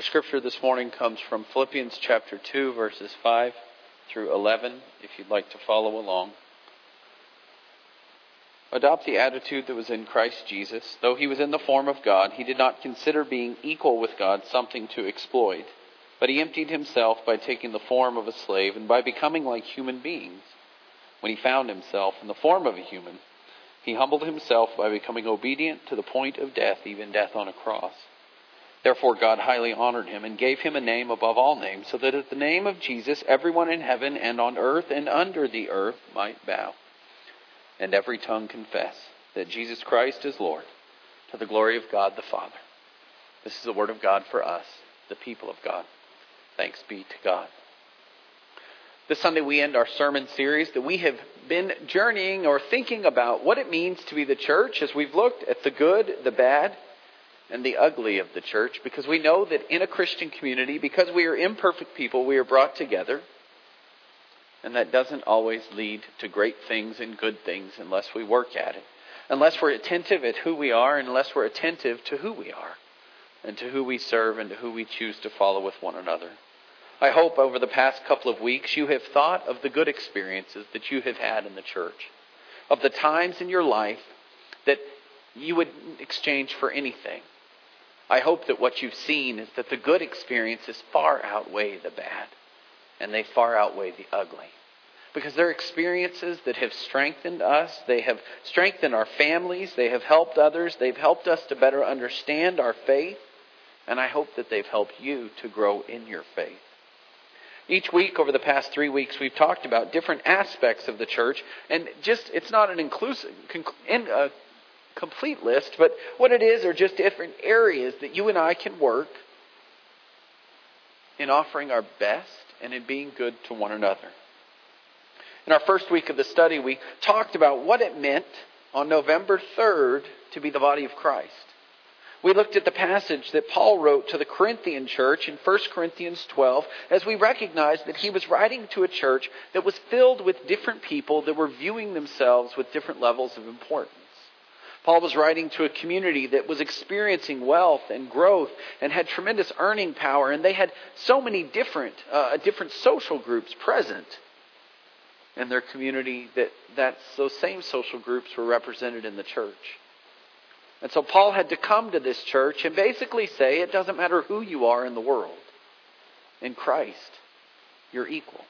Our scripture this morning comes from Philippians chapter 2, verses 5 through 11, if you'd like to follow along. Adopt the attitude that was in Christ Jesus. Though he was in the form of God, he did not consider being equal with God something to exploit, but he emptied himself by taking the form of a slave and by becoming like human beings. When he found himself in the form of a human, he humbled himself by becoming obedient to the point of death, even death on a cross. Therefore, God highly honored him and gave him a name above all names, so that at the name of Jesus everyone in heaven and on earth and under the earth might bow, and every tongue confess that Jesus Christ is Lord, to the glory of God the Father. This is the word of God for us, the people of God. Thanks be to God. This Sunday, we end our sermon series that we have been journeying or thinking about what it means to be the church as we've looked at the good, the bad, and the ugly of the church because we know that in a Christian community, because we are imperfect people, we are brought together. And that doesn't always lead to great things and good things unless we work at it. Unless we're attentive at who we are, and unless we're attentive to who we are, and to who we serve, and to who we choose to follow with one another. I hope over the past couple of weeks you have thought of the good experiences that you have had in the church, of the times in your life that you would exchange for anything I hope that what you've seen is that the good experiences far outweigh the bad, and they far outweigh the ugly. Because they're experiences that have strengthened us, they have strengthened our families, they have helped others, they've helped us to better understand our faith, and I hope that they've helped you to grow in your faith. Each week over the past three weeks, we've talked about different aspects of the church, and just it's not an inclusive, uh, complete list, but what it is are just different areas that you and I can work in offering our best and in being good to one another. In our first week of the study, we talked about what it meant on November 3rd to be the body of Christ. We looked at the passage that Paul wrote to the Corinthian church in 1 Corinthians 12 as we recognized that he was writing to a church that was filled with different people that were viewing themselves with different levels of importance. Paul was writing to a community that was experiencing wealth and growth and had tremendous earning power, and they had so many different, uh, different social groups present in their community that that's, those same social groups were represented in the church. And so Paul had to come to this church and basically say it doesn't matter who you are in the world. In Christ, you're equal.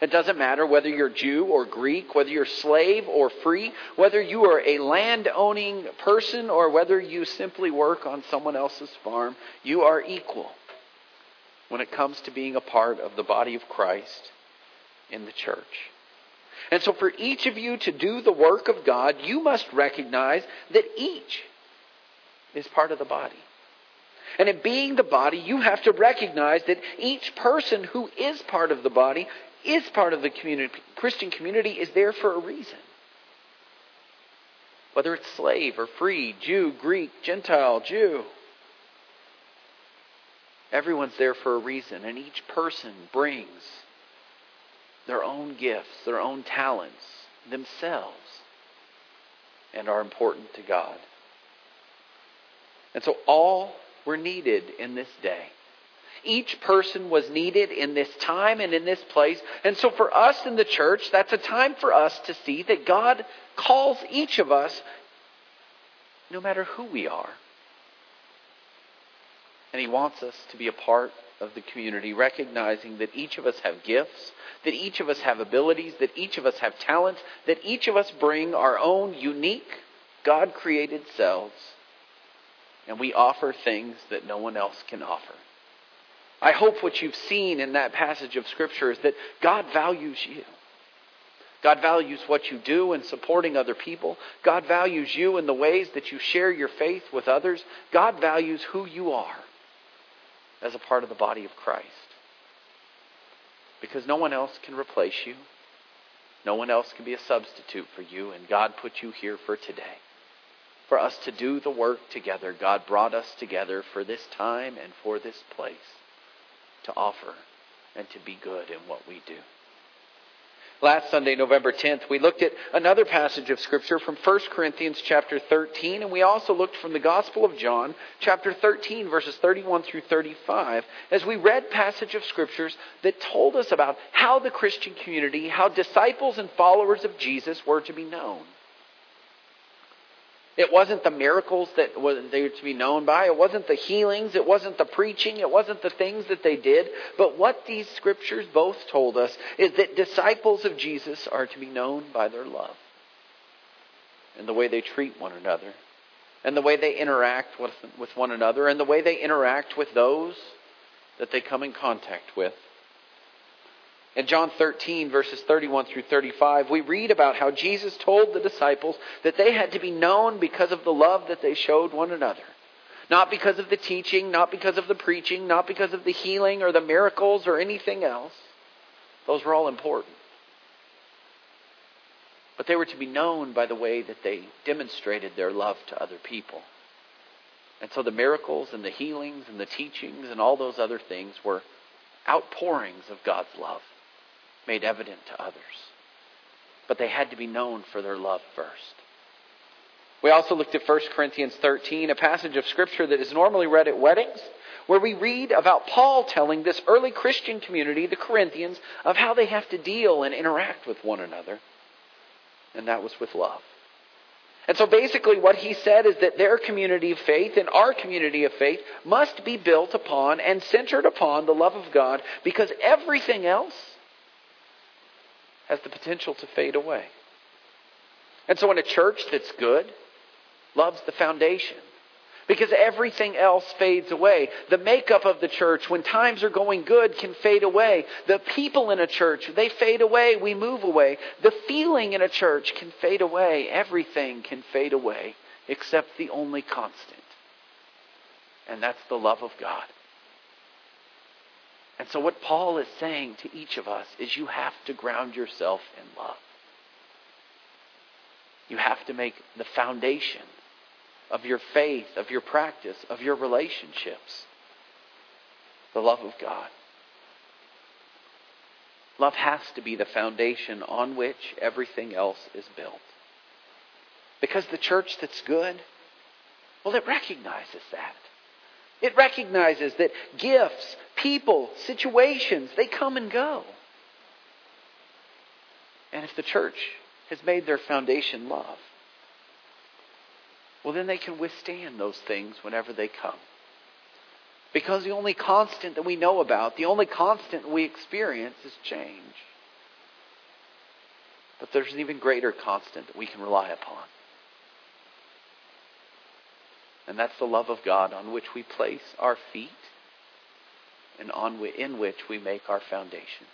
It doesn't matter whether you're Jew or Greek, whether you're slave or free, whether you are a land owning person or whether you simply work on someone else's farm, you are equal when it comes to being a part of the body of Christ in the church. And so, for each of you to do the work of God, you must recognize that each is part of the body. And in being the body, you have to recognize that each person who is part of the body is part of the community, Christian community is there for a reason. Whether it's slave or free, Jew, Greek, Gentile, Jew. Everyone's there for a reason, and each person brings their own gifts, their own talents, themselves, and are important to God. And so all were needed in this day. Each person was needed in this time and in this place. And so for us in the church, that's a time for us to see that God calls each of us, no matter who we are. And He wants us to be a part of the community, recognizing that each of us have gifts, that each of us have abilities, that each of us have talents, that each of us bring our own unique, God created selves, and we offer things that no one else can offer. I hope what you've seen in that passage of Scripture is that God values you. God values what you do in supporting other people. God values you in the ways that you share your faith with others. God values who you are as a part of the body of Christ. Because no one else can replace you. No one else can be a substitute for you, and God put you here for today. For us to do the work together, God brought us together for this time and for this place to offer and to be good in what we do. Last Sunday, November 10th, we looked at another passage of scripture from 1 Corinthians chapter 13, and we also looked from the Gospel of John, chapter 13, verses 31 through 35, as we read passage of scriptures that told us about how the Christian community, how disciples and followers of Jesus were to be known. It wasn't the miracles that they were to be known by. It wasn't the healings. It wasn't the preaching. It wasn't the things that they did. But what these scriptures both told us is that disciples of Jesus are to be known by their love and the way they treat one another and the way they interact with, with one another and the way they interact with those that they come in contact with. In John 13, verses 31 through 35, we read about how Jesus told the disciples that they had to be known because of the love that they showed one another. Not because of the teaching, not because of the preaching, not because of the healing or the miracles or anything else. Those were all important. But they were to be known by the way that they demonstrated their love to other people. And so the miracles and the healings and the teachings and all those other things were outpourings of God's love made evident to others. But they had to be known for their love first. We also looked at 1 Corinthians 13, a passage of Scripture that is normally read at weddings, where we read about Paul telling this early Christian community, the Corinthians, of how they have to deal and interact with one another. And that was with love. And so basically, what he said is that their community of faith and our community of faith must be built upon and centered upon the love of God because everything else has the potential to fade away. And so, in a church that's good, loves the foundation. Because everything else fades away. The makeup of the church, when times are going good, can fade away. The people in a church, they fade away, we move away. The feeling in a church can fade away. Everything can fade away, except the only constant. And that's the love of God. And so, what Paul is saying to each of us is you have to ground yourself in love. You have to make the foundation of your faith, of your practice, of your relationships the love of God. Love has to be the foundation on which everything else is built. Because the church that's good, well, it recognizes that. It recognizes that gifts, people, situations, they come and go. And if the church has made their foundation love, well, then they can withstand those things whenever they come. Because the only constant that we know about, the only constant we experience is change. But there's an even greater constant that we can rely upon. And that's the love of God on which we place our feet and on in which we make our foundation.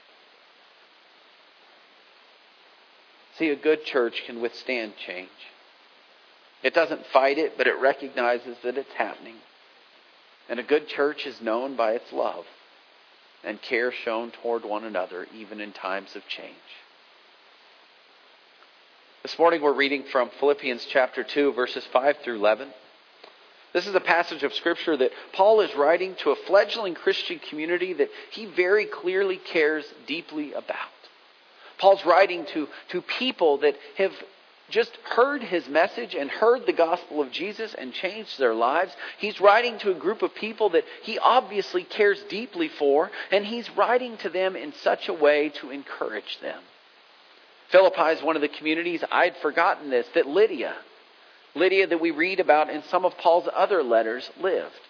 See, a good church can withstand change. It doesn't fight it, but it recognizes that it's happening. And a good church is known by its love and care shown toward one another, even in times of change. This morning we're reading from Philippians chapter 2, verses 5 through 11. This is a passage of Scripture that Paul is writing to a fledgling Christian community that he very clearly cares deeply about. Paul's writing to, to people that have just heard his message and heard the gospel of Jesus and changed their lives. He's writing to a group of people that he obviously cares deeply for, and he's writing to them in such a way to encourage them. Philippi is one of the communities, I'd forgotten this, that Lydia, Lydia, that we read about in some of Paul's other letters, lived.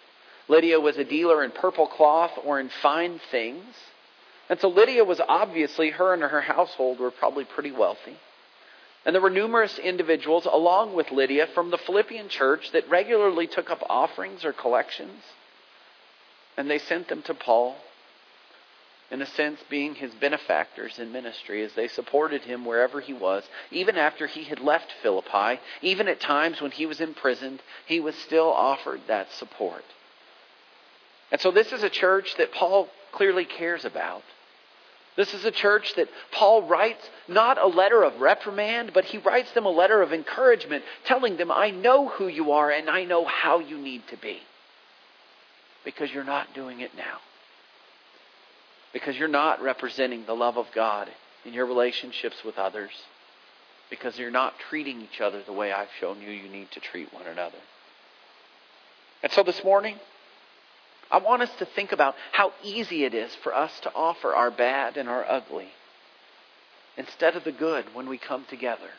Lydia was a dealer in purple cloth or in fine things. And so Lydia was obviously, her and her household were probably pretty wealthy. And there were numerous individuals along with Lydia from the Philippian church that regularly took up offerings or collections. And they sent them to Paul in a sense, being his benefactors in ministry as they supported him wherever he was. Even after he had left Philippi, even at times when he was imprisoned, he was still offered that support. And so, this is a church that Paul clearly cares about. This is a church that Paul writes not a letter of reprimand, but he writes them a letter of encouragement, telling them, I know who you are and I know how you need to be. Because you're not doing it now because you're not representing the love of God in your relationships with others because you're not treating each other the way I've shown you you need to treat one another. And so this morning, I want us to think about how easy it is for us to offer our bad and our ugly instead of the good when we come together.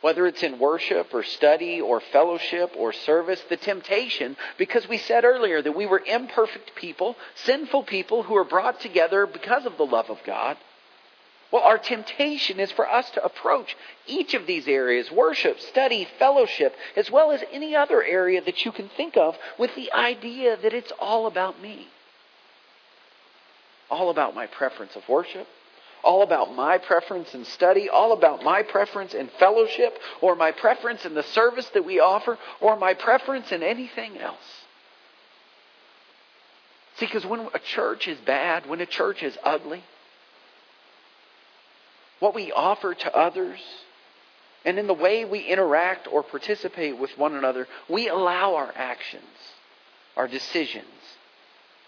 Whether it's in worship or study or fellowship or service, the temptation, because we said earlier that we were imperfect people, sinful people who are brought together because of the love of God. Well, our temptation is for us to approach each of these areas worship, study, fellowship, as well as any other area that you can think of with the idea that it's all about me. All about my preference of worship, all about my preference in study, all about my preference in fellowship, or my preference in the service that we offer, or my preference in anything else. See, because when a church is bad, when a church is ugly, what we offer to others, and in the way we interact or participate with one another, we allow our actions, our decisions,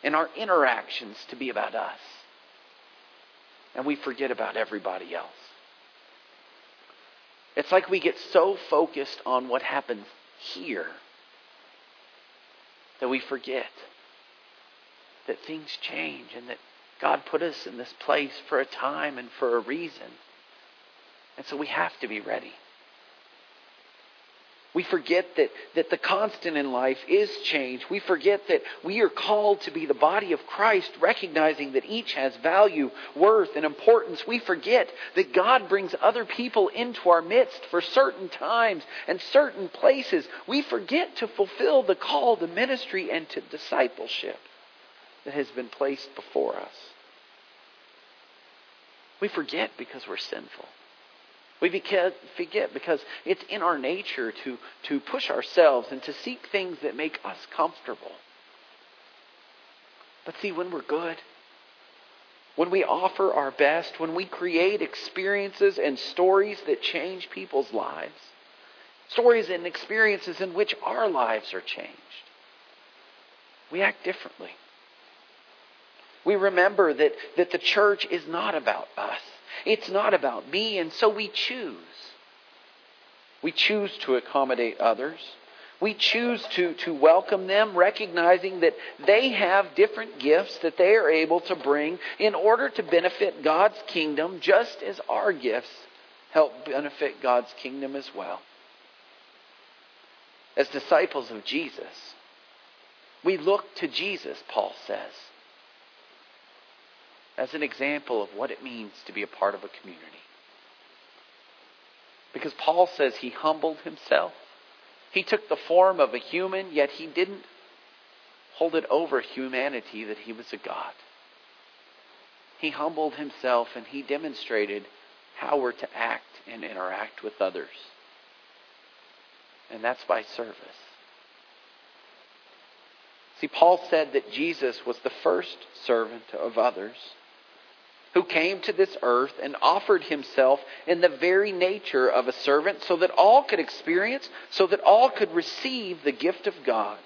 and our interactions to be about us. And we forget about everybody else. It's like we get so focused on what happens here that we forget that things change and that God put us in this place for a time and for a reason. And so we have to be ready. We forget that, that the constant in life is change. We forget that we are called to be the body of Christ, recognizing that each has value, worth, and importance. We forget that God brings other people into our midst for certain times and certain places. We forget to fulfill the call to ministry and to discipleship that has been placed before us. We forget because we're sinful. We forget because it's in our nature to, to push ourselves and to seek things that make us comfortable. But see, when we're good, when we offer our best, when we create experiences and stories that change people's lives, stories and experiences in which our lives are changed, we act differently. We remember that, that the church is not about us. It's not about me, and so we choose. We choose to accommodate others. We choose to, to welcome them, recognizing that they have different gifts that they are able to bring in order to benefit God's kingdom, just as our gifts help benefit God's kingdom as well. As disciples of Jesus, we look to Jesus, Paul says as an example of what it means to be a part of a community. Because Paul says he humbled himself. He took the form of a human, yet he didn't hold it over humanity that he was a God. He humbled himself and he demonstrated how we're to act and interact with others. And that's by service. See, Paul said that Jesus was the first servant of others who came to this earth and offered himself in the very nature of a servant so that all could experience, so that all could receive the gift of God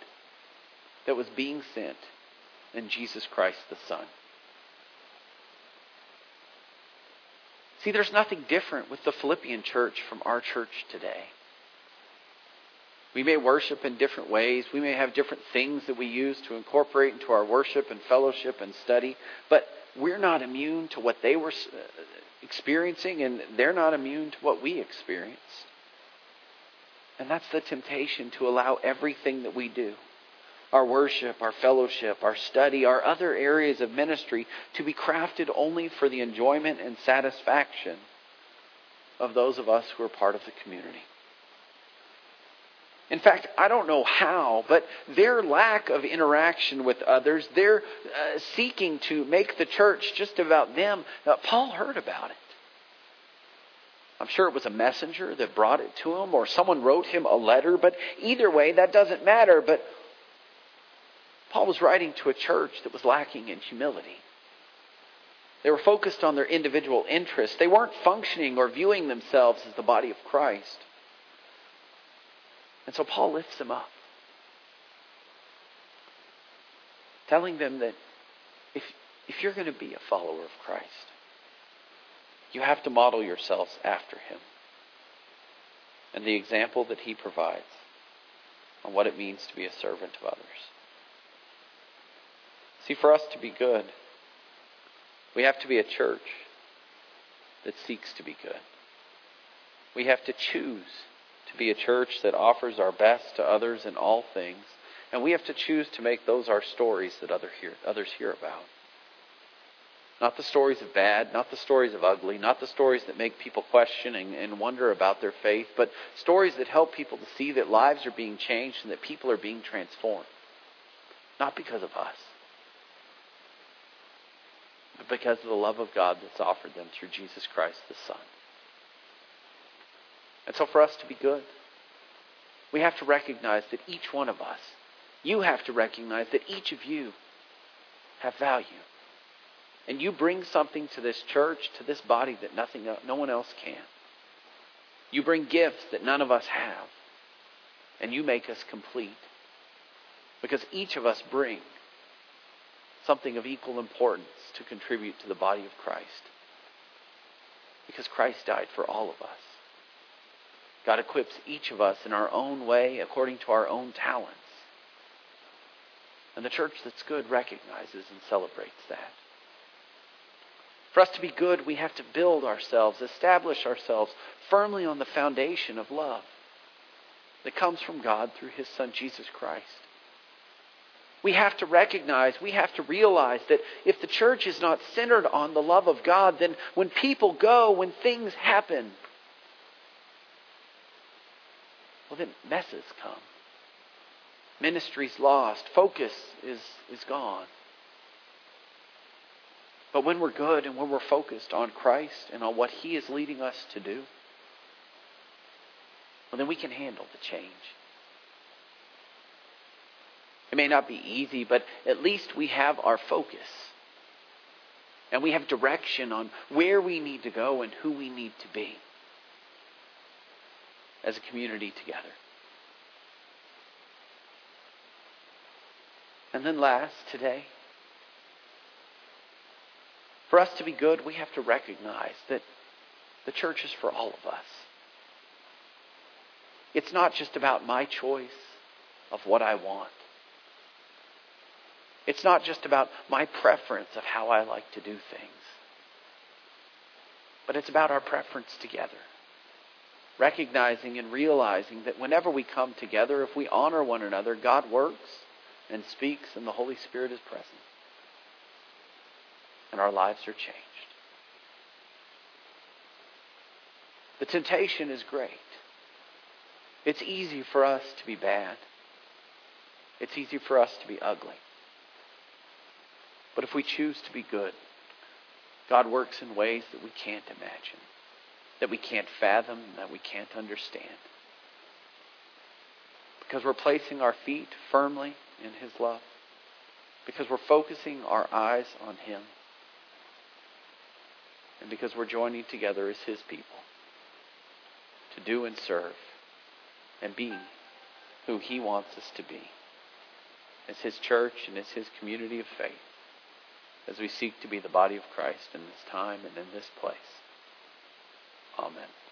that was being sent in Jesus Christ the Son. See, there's nothing different with the Philippian church from our church today. We may worship in different ways. We may have different things that we use to incorporate into our worship and fellowship and study. But we're not immune to what they were uh, experiencing, and they're not immune to what we experience. And that's the temptation to allow everything that we do our worship, our fellowship, our study, our other areas of ministry to be crafted only for the enjoyment and satisfaction of those of us who are part of the community. In fact, I don't know how, but their lack of interaction with others, their uh, seeking to make the church just about them, uh, Paul heard about it. I'm sure it was a messenger that brought it to him, or someone wrote him a letter, but either way, that doesn't matter. But Paul was writing to a church that was lacking in humility. They were focused on their individual interests. They weren't functioning or viewing themselves as the body of Christ. And so Paul lifts them up, telling them that if, if you're going to be a follower of Christ, You have to model yourselves after him and the example that he provides on what it means to be a servant of others. See, for us to be good, we have to be a church that seeks to be good. We have to choose to be a church that offers our best to others in all things, and we have to choose to make those our stories that other hear, others hear about. Not the stories of bad, not the stories of ugly, not the stories that make people question and, and wonder about their faith, but stories that help people to see that lives are being changed and that people are being transformed. Not because of us, but because of the love of God that's offered them through Jesus Christ the Son. And so for us to be good, we have to recognize that each one of us, you have to recognize that each of you have value. And you bring something to this church, to this body that nothing no one else can. You bring gifts that none of us have. And you make us complete. Because each of us bring something of equal importance to contribute to the body of Christ. Because Christ died for all of us. God equips each of us in our own way according to our own talents. And the church that's good recognizes and celebrates that. For us to be good, we have to build ourselves, establish ourselves firmly on the foundation of love that comes from God through His Son, Jesus Christ. We have to recognize, we have to realize that if the church is not centered on the love of God, then when people go, when things happen, well, then messes come. Ministry's lost. Focus is, is gone. But when we're good and when we're focused on Christ and on what He is leading us to do, well, then we can handle the change. It may not be easy, but at least we have our focus. And we have direction on where we need to go and who we need to be as a community together. And then, last, today, for us to be good, we have to recognize that the church is for all of us. It's not just about my choice of what I want. It's not just about my preference of how I like to do things. But it's about our preference together recognizing and realizing that whenever we come together, if we honor one another, God works and speaks, and the Holy Spirit is present. And our lives are changed. The temptation is great. It's easy for us to be bad. It's easy for us to be ugly. But if we choose to be good, God works in ways that we can't imagine that we can't fathom, that we can't understand. Because we're placing our feet firmly in His love. Because we're focusing our eyes on Him. And because we're joining together as His people to do and serve and be who He wants us to be as His church and as His community of faith as we seek to be the body of Christ in this time and in this place. Amen.